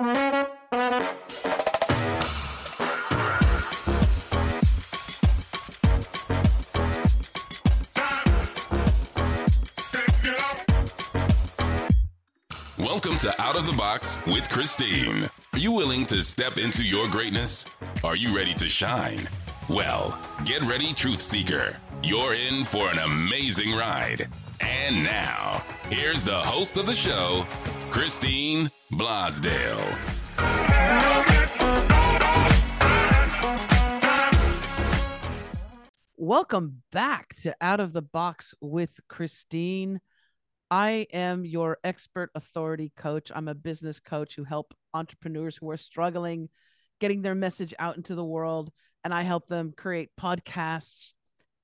Welcome to Out of the Box with Christine. Are you willing to step into your greatness? Are you ready to shine? Well, get ready, Truth Seeker. You're in for an amazing ride. And now, here's the host of the show, Christine Blosdale. Welcome back to Out of the Box with Christine. I am your expert authority coach. I'm a business coach who help entrepreneurs who are struggling getting their message out into the world and I help them create podcasts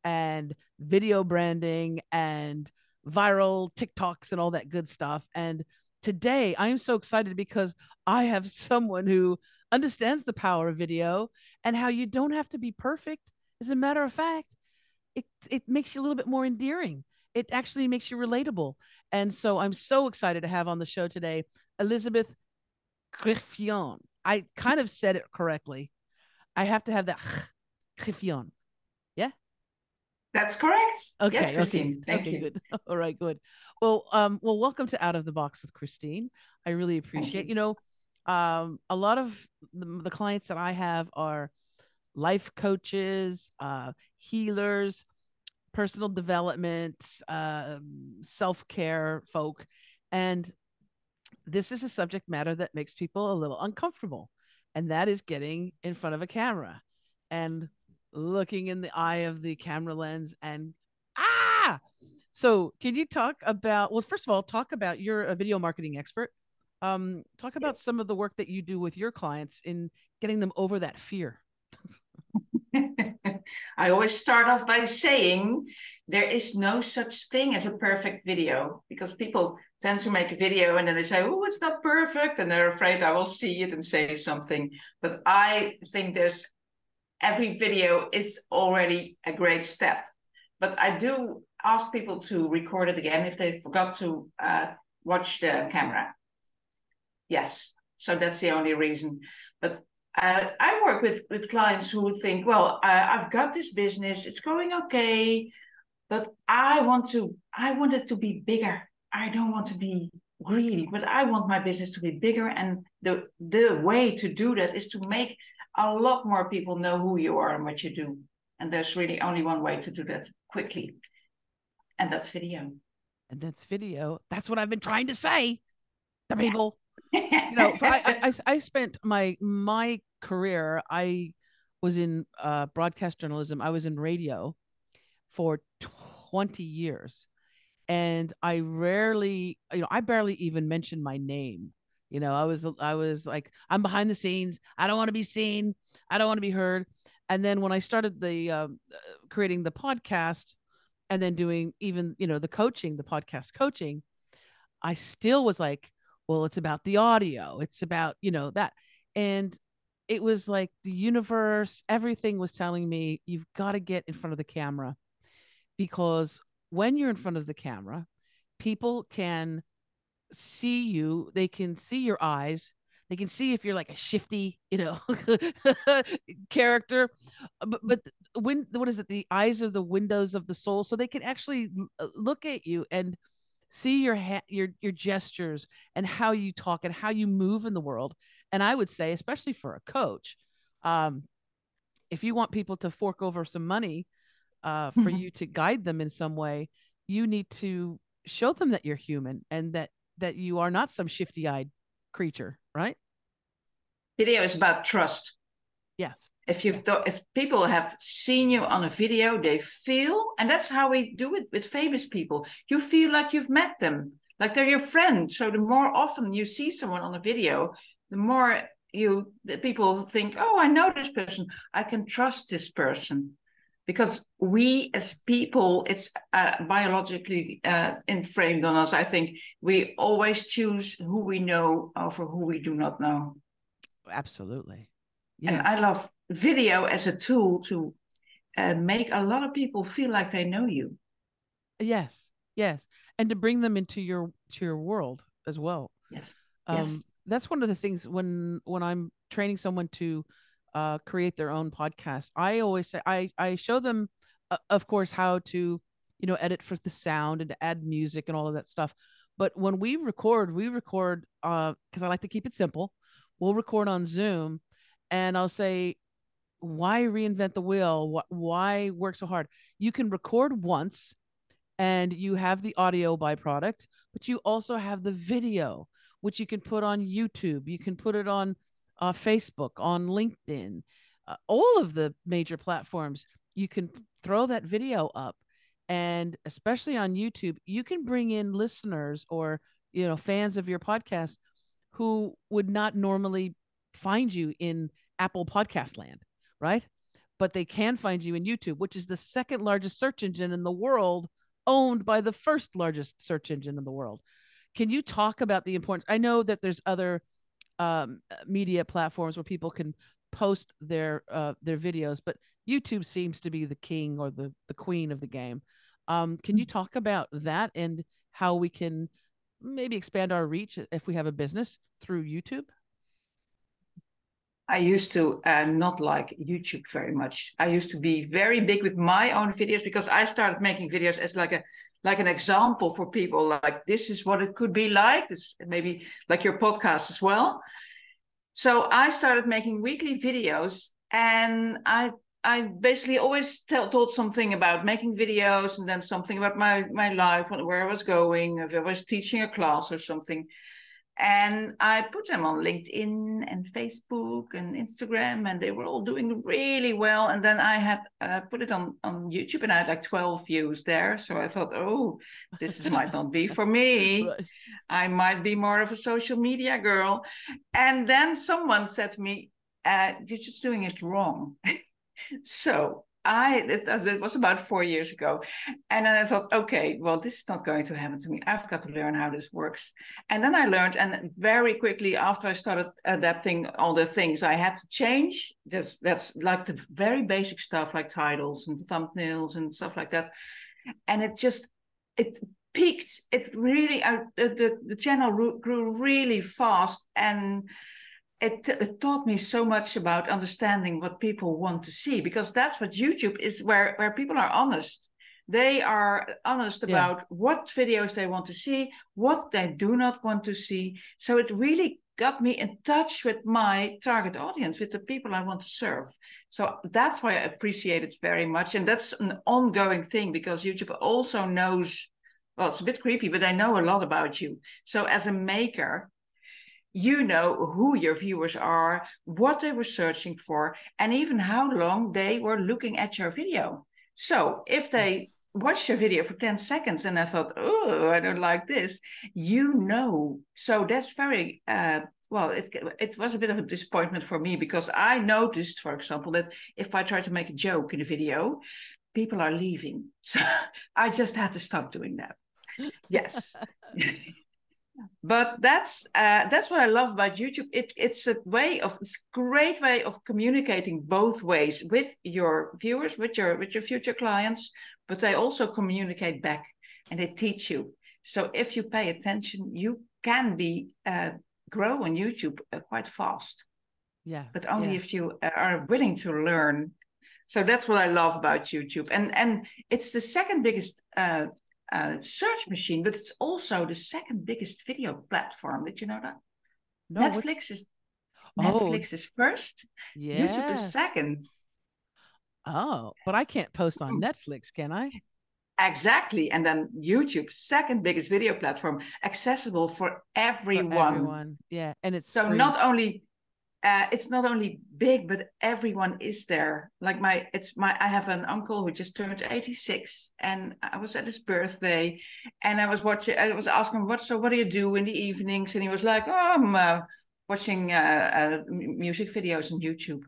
and video branding and viral TikToks and all that good stuff. And today I am so excited because I have someone who understands the power of video and how you don't have to be perfect. As a matter of fact, it it makes you a little bit more endearing. It actually makes you relatable. And so I'm so excited to have on the show today Elisabeth Griffioen. I kind of said it correctly. I have to have that Griffioen. That's correct. Okay. Yes, Christine. Okay. Thank okay, you. Good. All right. Good. Well, um, well, welcome to Out of the Box with Christine. I really appreciate. you. You. know, um, a lot of the, the clients that I have are life coaches, uh, healers, personal development, um, self care folk, and this is a subject matter that makes people a little uncomfortable, and that is getting in front of a camera and looking in the eye of the camera lens and ah. So, can you talk about? Well, first of all, talk about you're a video marketing expert. Um, talk about some of the work that you do with your clients in getting them over that fear. I always start off by saying there is no such thing as a perfect video because people tend to make a video and then they say, oh, it's not perfect. And they're afraid I will see it and say something. But I think there's every video is already a great step. But I do ask people to record it again if they forgot to uh, watch the camera. Yes. So that's the only reason. But uh, I work with with clients who think, well, uh, I've got this business, it's going okay, but I want to, I want it to be bigger. I don't want to be greedy, but I want my business to be bigger. And the the way to do that is to make a lot more people know who you are and what you do. And there's really only one way to do that quickly, and that's video. and that's video. That's what I've been trying to say to people. You know, I, I, I- spent my my career. I was in uh, broadcast journalism. I was in radio for twenty years, and I rarely, you know, I barely even mentioned my name. You know, I was I was like, I'm behind the scenes. I don't want to be seen. I don't want to be heard. And then when I started the uh, creating the podcast, and then doing even you know the coaching, the podcast coaching, I still was like, well, it's about the audio. It's about, you know, that. And it was like the universe, everything was telling me, you've got to get in front of the camera because when you're in front of the camera, people can see you, they can see your eyes. They can see if you're like a shifty, you know, character. But, but when what is it? The eyes are the windows of the soul, so they can actually uh, look at you and see your ha- your your gestures and how you talk and how you move in the world and i would say especially for a coach um if you want people to fork over some money uh for Mhm. you to guide them in some way you need to show them that you're human and that that you are not some shifty-eyed creature right? Video is about trust. yes. If you've th- if people have seen you on a video they feel and that's how we do it with famous people. You feel like you've met them like they're your friend. So the more often you see someone on a video the more you people think oh i know this person. I can trust this person because we as people it's uh, biologically uh, inframed on us i think we always choose who we know over who we do not know absolutely and yeah I love video as a tool to uh, make a lot of people feel like they know you. yes yes and to bring them into your to your world as well Yes. um Yes. that's one of the things when when i'm training someone to uh, create their own podcast. I always say i i show them uh, of course how to you know edit for the sound and to add music and all of that stuff. But when we record we record uh because i like to keep it simple. We'll record on zoom and i'll say why reinvent the wheel? Why work so hard? You can record once and you have the audio byproduct but you also have the video which you can put on youtube. You can put it on uh, facebook on linkedin uh, all of the major platforms you can throw that video up and especially on youtube you can bring in listeners or you know fans of your podcast who would not normally find you in apple podcast land right? But they can find you in YouTube, which is the second largest search engine in the world, owned by the first largest search engine in the world. Can you talk about the importance? I know that there's other um, media platforms where people can post their uh, their videos, but YouTube seems to be the king or the the queen of the game. Um, can you mm. talk about that and how we can maybe expand our reach if we have a business through YouTube? I used to uh, not like YouTube very much. I used to be very big with my own videos because I started making videos as like a like an example for people. Like this is what it could be like. This maybe like your podcast as well. So I started making weekly videos, and I I basically always tell, told something about making videos, and then something about my my life, where I was going, if I was teaching a class or something and I put them on LinkedIn and Facebook and Instagram, and they were all doing really well. And then I had uh, put it on on YouTube, and I had like twelve views there. So I thought, oh, this might not be for me. Right. I might be more of a social media girl. And then someone said to me, uh, "You're just doing it wrong." so I it, it, was about four years ago, and then I thought, okay, well, this is not going to happen to me. I've got to learn how this works. And then I learned, and very quickly after I started adapting all the things, I had to change. That's that's like the very basic stuff, like titles and thumbnails and stuff like that. And it just it peaked. It really, uh, the the channel grew really fast and it, it, taught me so much about understanding what people want to see because that's what youtube is where where people are honest. They are honest about yeah. what videos they want to see what they do not want to see. So it really got me in touch with my target audience with the people i want to serve. So that's why i appreciate it very much. And that's an ongoing thing because youtube also knows well it's a bit creepy but they know a lot about you. So as a maker you know who your viewers are, what they were searching for, and even how long they were looking at your video. So if they watched your video for 10 seconds and I thought, oh, I don't like this, you know. So that's very, uh, well, it, it was a bit of a disappointment for me because I noticed, for example, that if I try to make a joke in a video, people are leaving. So I just had to stop doing that. Yes. but that's uh, that's what I love about YouTube. It, it's a way of it's a great way of communicating both ways with your viewers, with your with your future clients, but they also communicate back and they teach you. So if you pay attention, you can be uh, grow on YouTube uh, quite fast. Yeah, but only yeah. if you uh, are willing to learn. So that's what I love about YouTube, and and it's the second biggest uh, search machine, but it's also the second biggest video platform. Did you know that? No, Netflix what's... is oh. Netflix is first. Yeah. YouTube is second. Oh, but I can't post on Netflix, can I? Exactly. And then YouTube, second biggest video platform, accessible for everyone. For everyone. Yeah. And it's so free. not only uh, it's not only big, but everyone is there. Like my, it's my, I have an uncle who just turned 86 and I was at his birthday and I was watching, I was asking him, what, so what do you do in the evenings? And he was like, oh, I'm uh, watching uh, uh music videos on YouTube.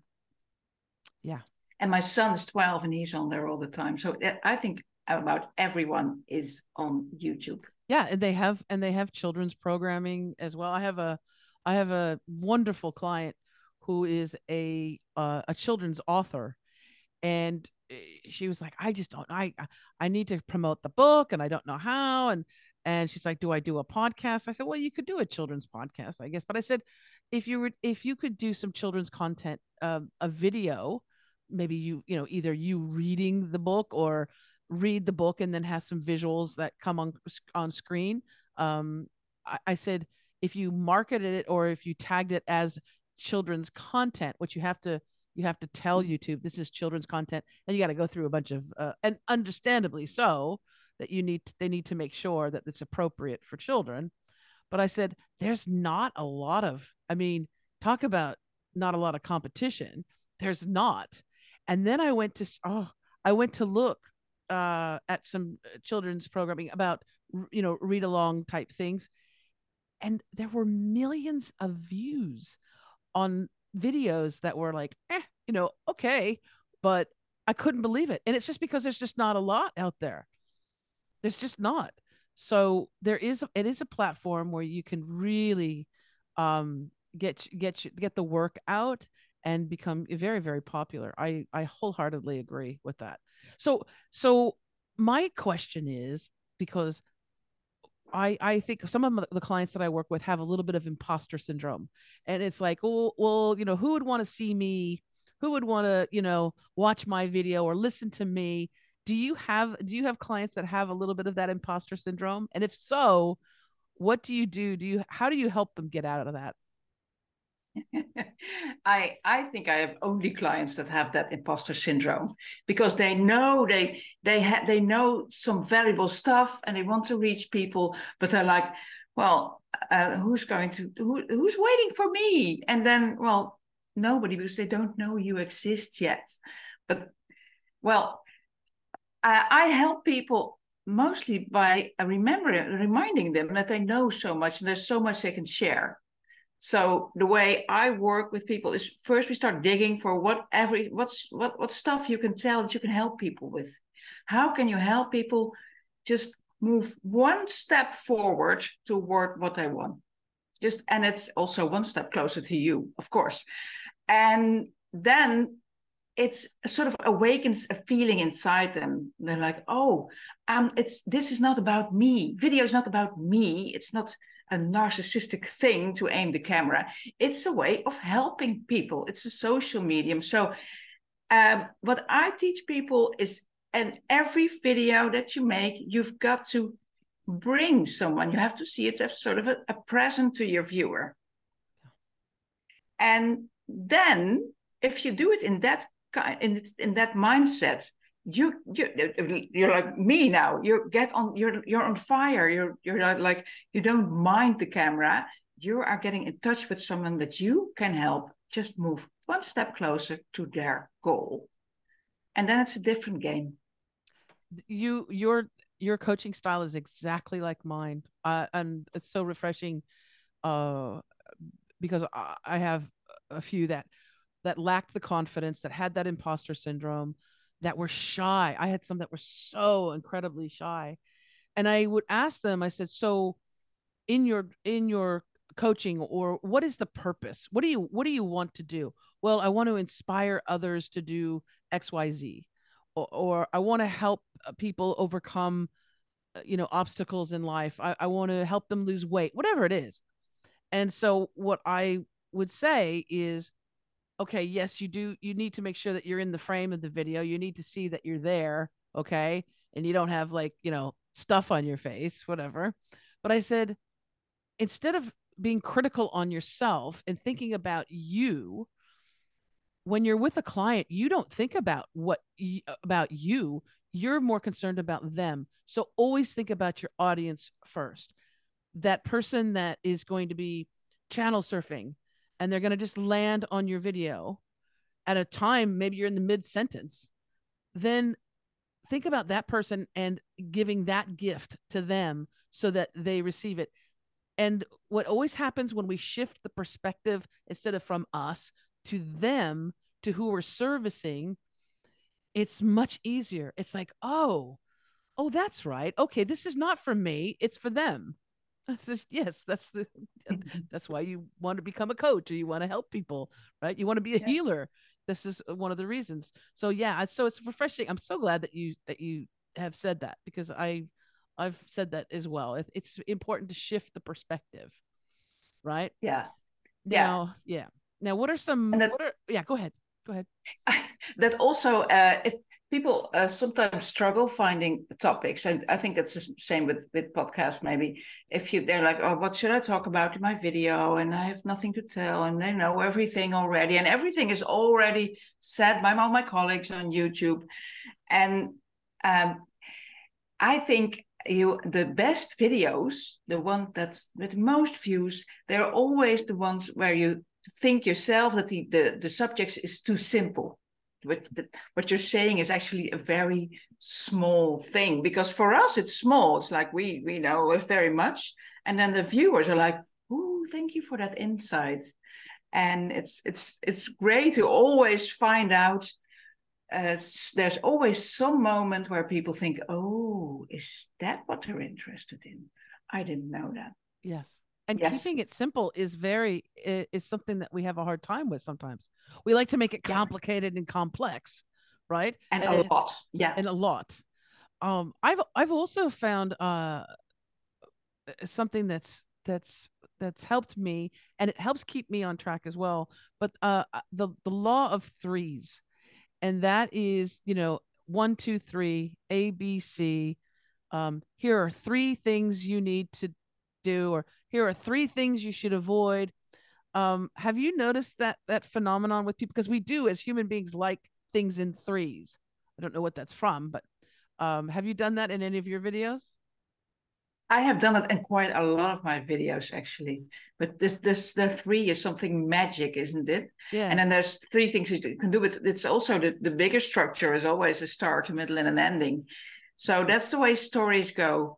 Yeah. And my son is 12 and he's on there all the time. So uh, I think about everyone is on YouTube. Yeah. And they have, and they have children's programming as well. I have a, I have a wonderful client who is a uh, a children's author and eh, she was like i just don't i i need to promote the book and i don't know how and And she's like, "Do I do a podcast?" I said, "Well, you could do a children's podcast, I guess." But I said, if you were if you could do some children's content, uh, a video, maybe you you know either you reading the book or read the book and then have some visuals that come on on screen. Um, I, I said if you marketed it or if you tagged it as children's content, which you have to you have to tell mm. YouTube this is children's content, and you got to go through a bunch of uh, and understandably so that you need to, they need to make sure that it's appropriate for children. But I said there's not a lot of I mean talk about not a lot of competition. There's not. And then I went to oh I went to look uh, at some uh, children's programming about you know read along type things and there were millions of views on videos that were like eh, you know okay but i couldn't believe it. And it's just because there's just not a lot out there. There's just not. So there is it is a platform where you can really um get get get the work out and become very very popular. I i wholeheartedly agree with that. So so my question is because I I think some of the clients that I work with have a little bit of imposter syndrome, and it's like, well, well, you know, who would want to see me? Who would want to, you know, watch my video or listen to me? Do you have do you have clients that have a little bit of that imposter syndrome? And if so, what do you do? Do you how do you help them get out of that? I I think I have only clients that have that imposter syndrome because they know they they have they know some valuable stuff and they want to reach people, but they're like, well, uh, who's going to who, who's waiting for me? And then, well, nobody because they don't know you exist yet. But well, I, I help people mostly by remembering reminding them that they know so much and there's so much they can share so the way I work with people is first we start digging for what every what's what what stuff you can tell that you can help people with. How can you help people just move one step forward toward what they want? Just and it's also one step closer to you, of course. And then it's sort of awakens a feeling inside them. They're like, oh, um, it's this is not about me. Video is not about me. It's not a narcissistic thing to aim the camera. It's a way of helping people. It's a social medium. So um, what I teach people is, and every video that you make, you've got to bring someone. You have to see it as sort of a, a present to your viewer. And then, if you do it in that in, in that mindset, you you you're like me now. You get on you're you're on fire. You're you're like you don't mind the camera. You are getting in touch with someone that you can help just move one step closer to their goal. And then it's a different game. You your your coaching style is exactly like mine. Uh, and it's so refreshing uh because I, have a few that that lacked the confidence that had that imposter syndrome that were shy. I had some that were so incredibly shy. And I would ask them, I said, so in your in your coaching or what is the purpose? What do you what do you want to do? Well, I want to inspire others to do XYZ or, or I want to help uh, people overcome uh, you know obstacles in life. I, I want to help them lose weight, whatever it is. And so what I would say is okay, yes, you do. You need to make sure that you're in the frame of the video. You need to see that you're there. Okay. And you don't have like, you know, stuff on your face, whatever. But I said, instead of being critical on yourself and thinking about you, when you're with a client, you don't think about what about you. You're more concerned about them. So always think about your audience first. That person that is going to be channel surfing and they're going to just land on your video at a time maybe you're in the mid sentence then think about that person and giving that gift to them so that they receive it. And what always happens when we shift the perspective instead of from us to them to who we're servicing it's much easier. It's like oh oh that's right. Okay this is not for me. It's for them just, yes, that's the that's why you want to become a coach or you want to help people, right? You want to be a healer. This is uh, one of the reasons. So yeah, so it's refreshing. I'm so glad that you that you have said that because I I've said that as well. It's important to shift the perspective, right? Yeah. Now, yeah. yeah. Now, what are some? That, what are, yeah, go ahead. Go ahead. that also, uh, if people uh, sometimes struggle finding topics, and I think that's the same with with podcasts. Maybe if you they're like, oh, what should I talk about in my video? And I have nothing to tell, and they know everything already, and everything is already said by all my colleagues on YouTube, and um, I think you the best videos, the one that's with most views, they're always the ones where you think yourself that the the, the subject is too simple. What, the, what you're saying is actually a very small thing because for us it's small. It's like we we know very much, and then the viewers are like, "Oh, thank you for that insight." And it's it's it's great to always find out uh, there's always some moment where people think, "Oh, is that what they're interested in?" I didn't know that. Yes, and yes. keeping it simple is very is something that we have a hard time with sometimes. We like to make it complicated yeah. and complex, right? And, and a lot, yeah, and a lot. Um, I've I've also found uh something that's that's that's helped me, and it helps keep me on track as well. But uh, uh the the law of threes and that is you know one two three a b c um, here are three things you need to do or here are three things you should avoid um, have you noticed that that phenomenon with people because we do as human beings like things in threes i don't know what that's from but um, have you done that in any of your videos I have done it in quite a lot of my videos actually. But this this the three is something magic, isn't it? Yeah. And then there's three things you can do but it's also the, the bigger structure is always a start, a middle, and an ending. So that's the way stories go.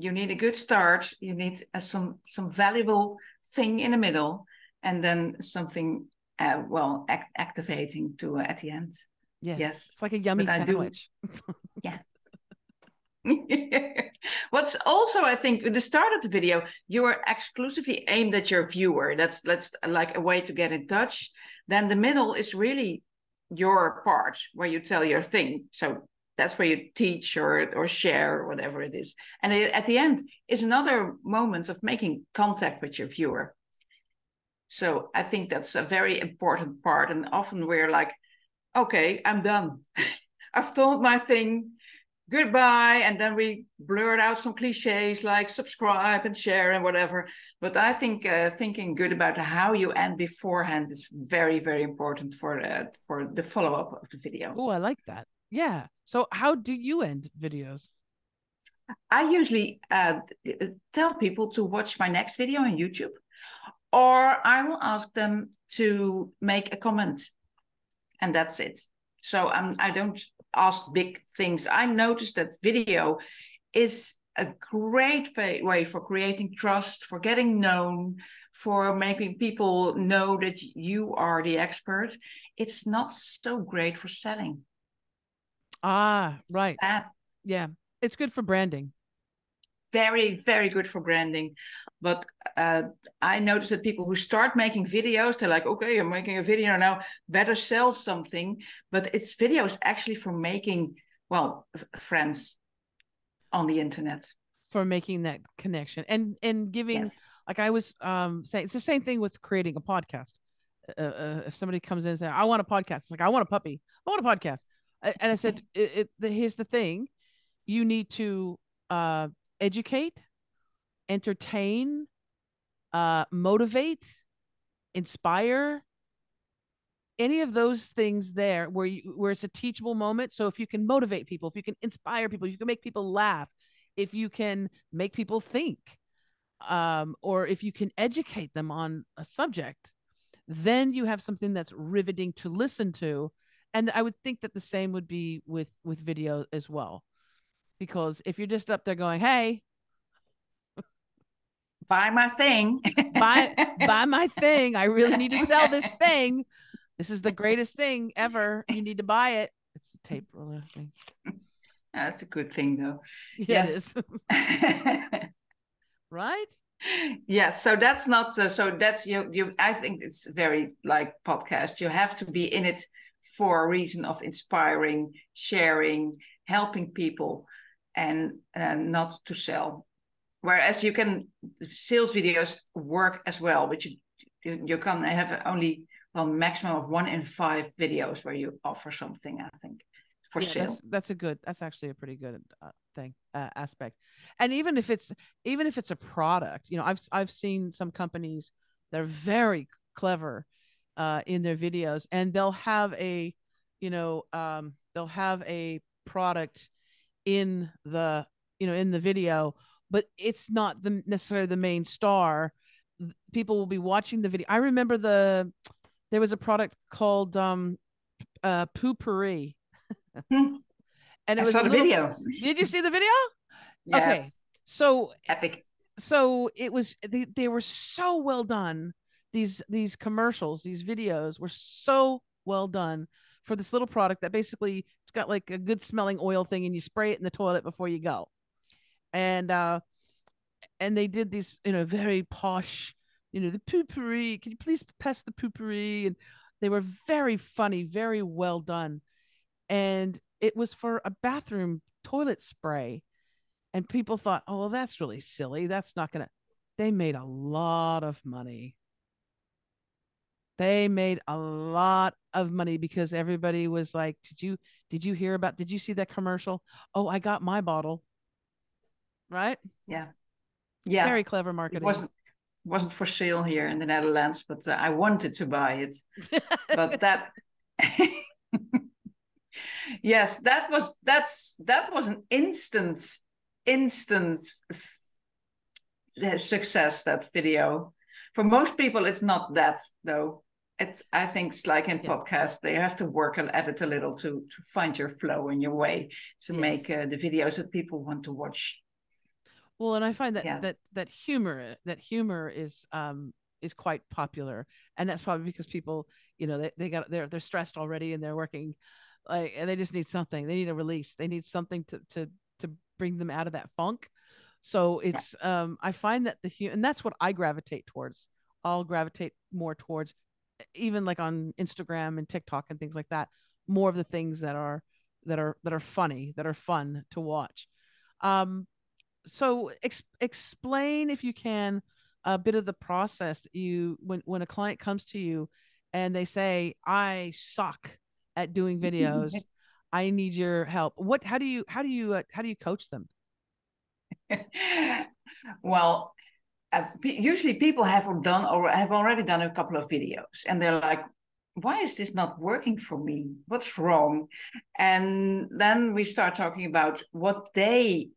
You need a good start, you need uh, some some valuable thing in the middle, and then something uh, well act- activating to uh, at the end. Yes. yes. It's like a yummy but sandwich. yeah. What's also, I think, at the start of the video, you are exclusively aimed at your viewer. That's that's like a way to get in touch. Then the middle is really your part where you tell your thing. So that's where you teach or or share or whatever it is. And at the end is another moment of making contact with your viewer. So I think that's a very important part. And often we're like, okay, I'm done. I've told my thing goodbye and then we blurt out some cliches like subscribe and share and whatever but i think uh, thinking good about how you end beforehand is very very important for uh, for the follow-up of the video oh i like that yeah so how do you end videos i usually uh, tell people to watch my next video on youtube or i will ask them to make a comment and that's it so um, i don't ask big things. I noticed that video is a great way for creating trust, for getting known, for making people know that you are the expert. It's not so great for selling. Ah, right. Yeah, it's good for branding. Very, very good for branding. But uh, I noticed that people who start making videos, they're like, okay, I'm making a video now, better sell something. But it's videos actually for making, well, friends on the internet. For making that connection and and giving, yes. like I was um saying, it's the same thing with creating a podcast. Uh, uh, if somebody comes in and says, "I want a podcast," it's like, "I want a puppy. I want a podcast," and I said, it, it, the, "Here's the thing: you need to uh, educate, entertain, uh, motivate, inspire, any of those things there where you where it's a teachable moment. So if you can motivate people, if you can inspire people, if you can make people laugh, if you can make people think, um, or if you can educate them on a subject, then you have something that's riveting to listen to. And I would think that the same would be with with video as well. Because if you're just up there going, hey, buy my thing. buy buy my thing. I really need to sell this thing. This is the greatest thing ever. You need to buy it. It's a tape roller thing. That's a good thing though. Yeah, yes. right? Yes, so that's not so, so that's you you I think it's very like podcast. You have to be in it for a reason of inspiring, sharing, helping people and uh, not to sell. Whereas you can sales videos work as well, but you you, you can have only well maximum of one in five videos where you offer something. I think for yeah, sale. That's, that's, a good. That's actually a pretty good uh, thing uh, aspect. And even if it's even if it's a product, you know, I've I've seen some companies that are very clever uh, in their videos, and they'll have a, you know, um, they'll have a product in the you know in the video, but it's not the necessarily the main star. People will be watching the video. I remember the there was a product called um uh Poo-Pourri Hmm. and it I was saw a the little- video. Did you see the video? Yes, So epic. so it was they, they were so well done. These these commercials, these videos were so well done for this little product that basically it's got like a good smelling oil thing and you spray it in the toilet before you go. And uh and they did these, you know, very posh, you know, the Poo-Pourri. Can you please pass the Poo-Pourri? And they were very funny, very well done. And it was for a bathroom toilet spray. And people thought, oh, well, that's really silly. That's not going to. They made a lot of money. They made a lot of money because everybody was like, did you did you hear about did you see that commercial? Oh, I got my bottle. Right? Yeah, yeah. Very clever it marketing. wasn't wasn't for sale here in the Netherlands, but uh, I wanted to buy it. But that, yes, that was that's that was an instant instant success. That video for most people, it's not that though. It's I think it's like in Yeah. podcasts, they have to work at it a little to to find your flow and your way to Yes. make uh, the videos that people want to watch. Well, and I find that Yeah. that that humor that humor is um is quite popular, and that's probably because people, you know, they, they got they're they're stressed already and they're working, like, and they just need something. They need a release. They need something to to to bring them out of that funk. So it's um I find that the and that's what I gravitate towards. I'll gravitate more towards, even like on Instagram and TikTok and things like that. More of the things that are that are that are funny, that are fun to watch. Um, so ex- explain if you can a bit of the process that you when when a client comes to you and they say i suck at doing videos i need your help what how do you how do you uh, how do you coach them well, usually people have done or have already done a couple of videos, and they're like, "Why is this not working for me? What's wrong?" And then we start talking about what they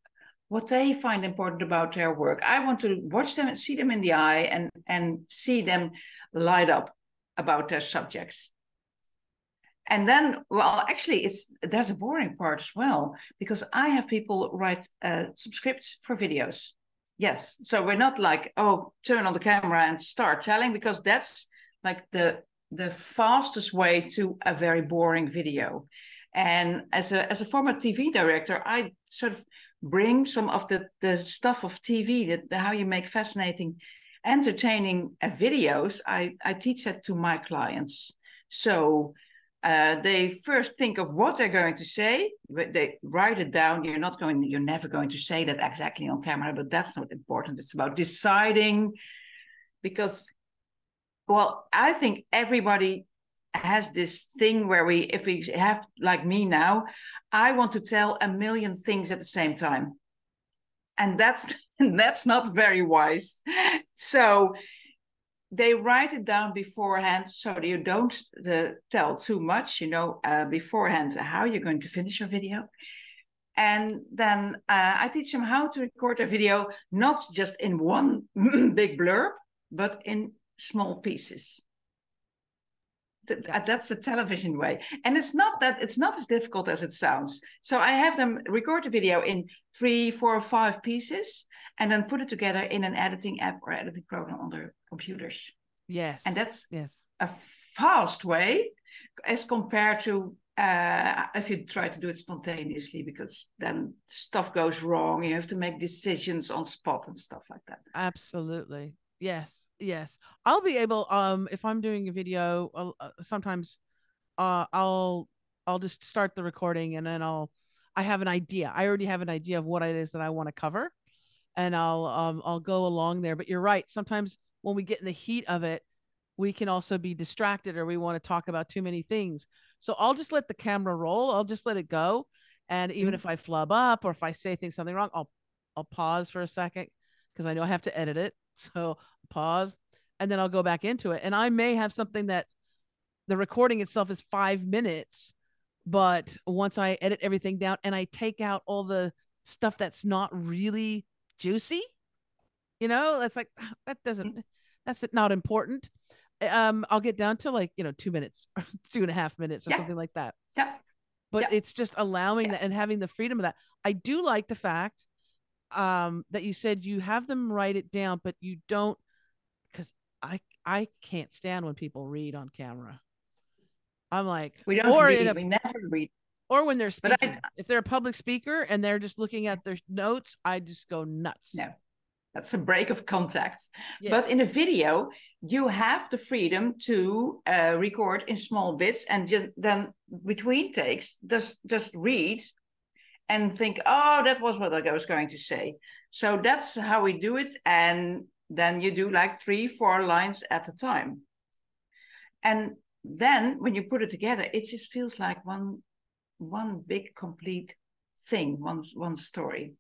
what they find important about their work. I want to watch them and see them in the eye and and see them light up about their subjects. And then, well, actually, it's there's a boring part as well because I have people write uh, some scripts for videos. Yes, so we're not like, oh, turn on the camera and start telling because that's like the the fastest way to a very boring video. And as a as a former TV director, I sort of bring some of the the stuff of TV, that the, how you make fascinating, entertaining uh, videos. I I teach that to my clients. So uh, they first think of what they're going to say. but They write it down. You're not going. You're never going to say that exactly on camera, but that's not important. It's about deciding, because, well, I think everybody has this thing where we, if we have like me now, I want to tell a million things at the same time, and that's that's not very wise. So they write it down beforehand so that you don't uh, tell too much you know uh, beforehand how you're going to finish your video. And then uh, i teach them how to record a video not just in one big blurb but in small pieces Th- Yeah. that's the television way. And it's not that it's not as difficult as it sounds. So i have them record the video in three four or five pieces and then put it together in an editing app or editing program on their computers. Yes. And that's yes. a fast way as compared to uh, if you try to do it spontaneously because then stuff goes wrong you have to make decisions on spot and stuff like that. Absolutely yes yes i'll be able um if i'm doing a video uh, uh, sometimes uh i'll i'll just start the recording and then i'll I have an idea. I already have an idea of what it is that I want to cover, and I'll um I'll go along there. But you're right. Sometimes when we get in the heat of it, we can also be distracted or we want to talk about too many things. So I'll just let the camera roll. I'll just let it go. And even mm-hmm. if I flub up or if I say things something wrong, I'll I'll pause for a second because I know I have to edit it. So pause and then I'll go back into it. And I may have something that the recording itself is five minutes, but once I edit everything down and I take out all the stuff that's not really juicy, you know, that's like that doesn't mm. that's not important. Um, I'll get down to like you know two minutes, two and a half minutes, or yeah. something like that. Yeah. But yeah. it's just allowing yeah. that and having the freedom of that. I do like the fact um that you said you have them write it down but you don't because i i can't stand when people read on camera. I'm like we don't or read a, we never read. or when they're speaking. I, if they're a public speaker and they're just looking at their notes i just go nuts. No. That's a break of contact. Yes. but in a video you have the freedom to uh, record in small bits and just then between takes just just read and think, oh, that was what I was going to say. So that's how we do it. And then you do like three, four lines at a time. And then when you put it together, it just feels like one one big complete thing, one one story.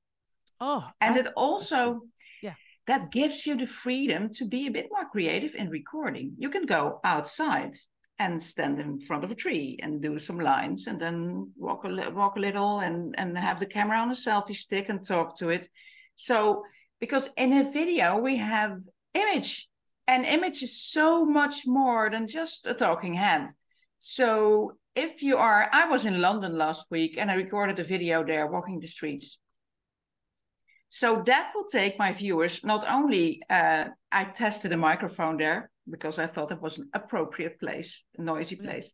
Oh, and it also yeah that gives you the freedom to be a bit more creative in recording. You can go outside and stand in front of a tree and do some lines and then walk a, walk a little and, and have the camera on a selfie stick and talk to it. So, because in a video we have image and image is so much more than just a talking head. So if you are, I was in London last week and I recorded a video there walking the streets. So that will take my viewers, not only uh, I tested a microphone there, because I thought it was an appropriate place, a noisy mm. place.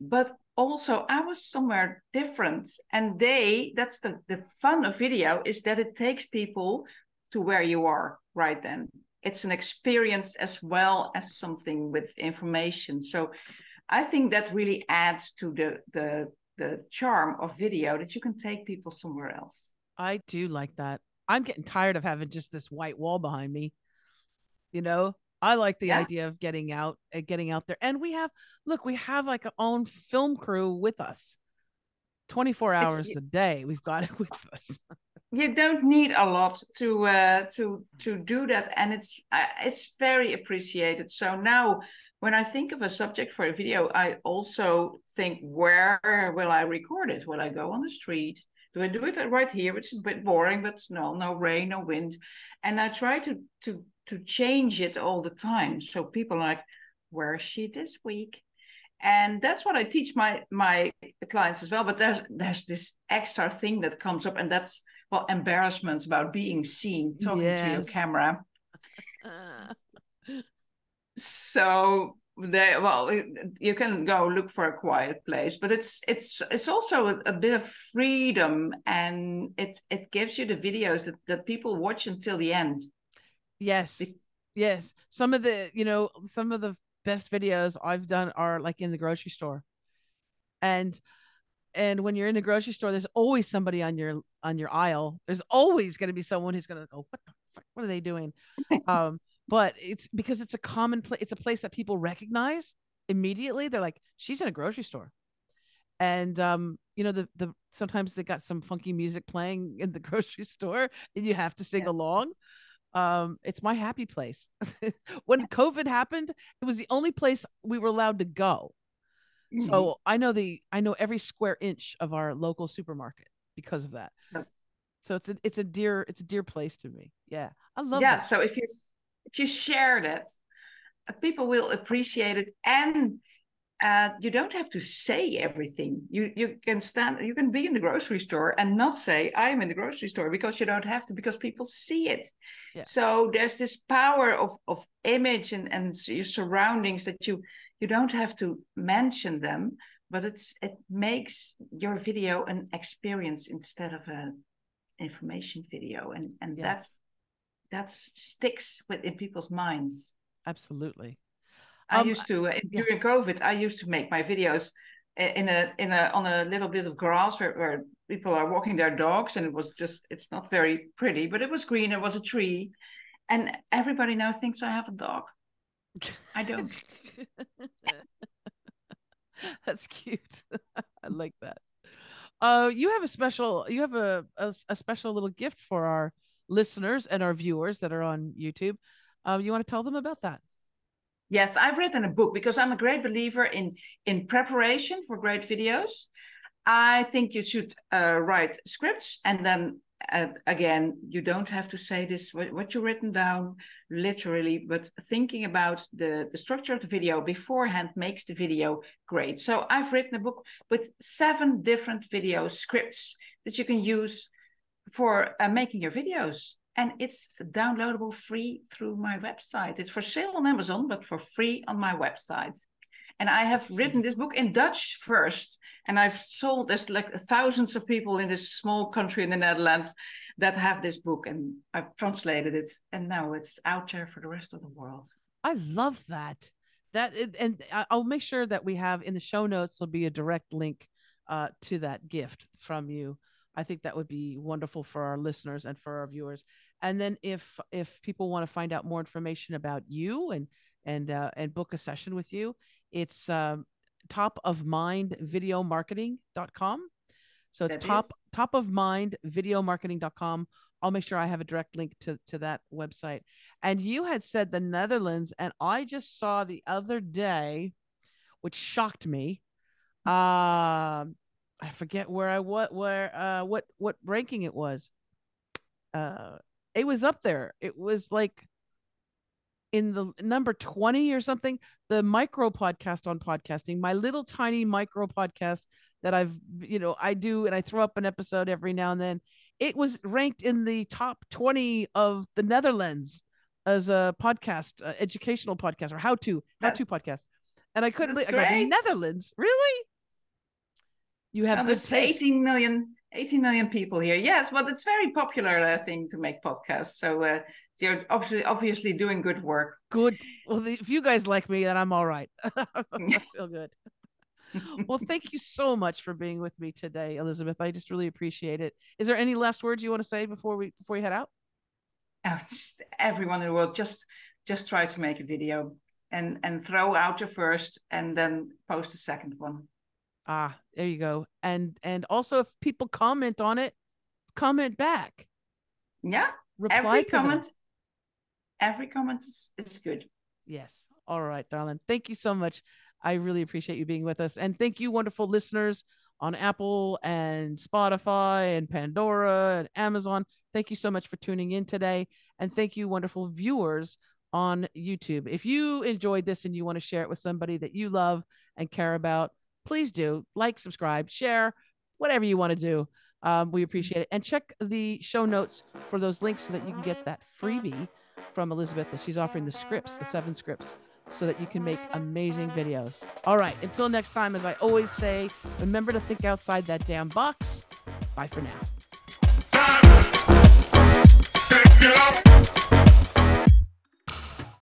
But also I was somewhere different. And they, that's the, the fun of video, is that it takes people to where you are right then. It's an experience as well as something with information. So I think that really adds to the the the charm of video that you can take people somewhere else. I do like that. I'm getting tired of having just this white wall behind me. You know, I like the yeah. idea of getting out and uh, getting out there. And we have look, we have like our own film crew with us. 24 hours it's, a day. We've got it with us. you don't need a lot to uh, to to do that and it's uh, it's very appreciated. So now when I think of a subject for a video, I also think where will I record it? Will I go on the street? Do I do it right here? It's a bit boring, but no, no rain, no wind. And I try to to to change it all the time. So people are like, where is she this week? And that's what I teach my my clients as well. But there's there's this extra thing that comes up, and that's well, embarrassment about being seen talking yes. to your camera. so they well you can go look for a quiet place but it's it's it's also a, a, bit of freedom and it it gives you the videos that, that people watch until the end Yes. yes. Some of the, you know, some of the best videos I've done are like in the grocery store. And and when you're in the grocery store, there's always somebody on your on your aisle. There's always going to be someone who's going to go, "What the fuck? What are they doing?" um, but it's because it's a common place. It's a place that people recognize immediately. They're like, "She's in a grocery store," and um, you know, the the sometimes they got some funky music playing in the grocery store, and you have to sing yeah. along um it's my happy place. When covid happened it was the only place we were allowed to go. Mm-hmm. so i know the i know every square inch of our local supermarket because of that. So, so it's a it's a dear it's a dear place to me. Yeah i love yeah that. so if you if you share that people will appreciate it and uh, you don't have to say everything. You you can stand, you can be in the grocery store and not say I'm in the grocery store because you don't have to because people see it. Yeah. So there's this power of of image and and your surroundings that you you don't have to mention them, but it's it makes your video an experience instead of a information video, and and yes. that that sticks with in people's minds. Absolutely. I um, used to uh, during. COVID. I used to make my videos in a in a on a little bit of grass where, where people are walking their dogs, and it was just it's not very pretty, but it was green. It was a tree, and everybody now thinks I have a dog. I don't. That's cute. I like that. Uh, you have a special. You have a, a, a special little gift for our listeners and our viewers that are on YouTube. Uh, you want to tell them about that? Yes, I've written a book because I'm a great believer in in preparation for great videos. I think you should uh, write scripts and then uh, again, you don't have to say this what, what you've written down literally, but thinking about the, the structure of the video beforehand makes the video great. So I've written a book with seven different video scripts that you can use for uh, making your videos. And it's downloadable free through my website. It's for sale on Amazon, but for free on my website. And I have written this book in Dutch first, and I've sold there's like thousands of people in this small country in the Netherlands that have this book, and I've translated it, and now it's out there for the rest of the world. I love that. That and I'll make sure that we have in the show notes will be a direct link uh, to that gift from you. I think that would be wonderful for our listeners and for our viewers. And then if if people want to find out more information about you and and uh, and book a session with you, it's um, top of mind video marketing.com. So it's that top is. top of mind video marketing.com. I'll make sure I have a direct link to, to that website. And you had said the Netherlands, and I just saw the other day, which shocked me. Uh, I forget where I what where uh what what ranking it was. Uh, it was up there. It was like in the number 20 or something the micro podcast on podcasting my little tiny micro podcast that i've you know i do and i throw up an episode every now and then. It was ranked in the top 20 of the netherlands as a podcast uh, educational podcast or how to how to podcast. And i couldn't I go, netherlands. Really? You have this 18 million 18 million people here. Yes, but it's very popular uh, thing to make podcasts. So uh, you're obviously obviously doing good work. Good. Well, if you guys like me, then I'm all right. I feel good. well, thank you so much for being with me today, Elisabeth. I just really appreciate it. Is there any last words you want to say before we before we head out? Oh, everyone in the world, just just try to make a video and and throw out your first, and then post a second one. Ah, there you go. And and also if people comment on it, comment back. Yeah. Reply every comment them. every comment is, is good. Yes. All right, darling. Thank you so much. I really appreciate you being with us. And thank you, wonderful listeners on Apple and Spotify and Pandora and Amazon. Thank you so much for tuning in today. And thank you, wonderful viewers on YouTube. If you enjoyed this and you want to share it with somebody that you love and care about, please do like, subscribe, share, whatever you want to do. Um, we appreciate it. And check the show notes for those links so that you can get that freebie from Elisabeth that she's offering the scripts, the seven scripts, so that you can make amazing videos. All right. Until next time, as I always say, remember to think outside that damn box. Bye for now.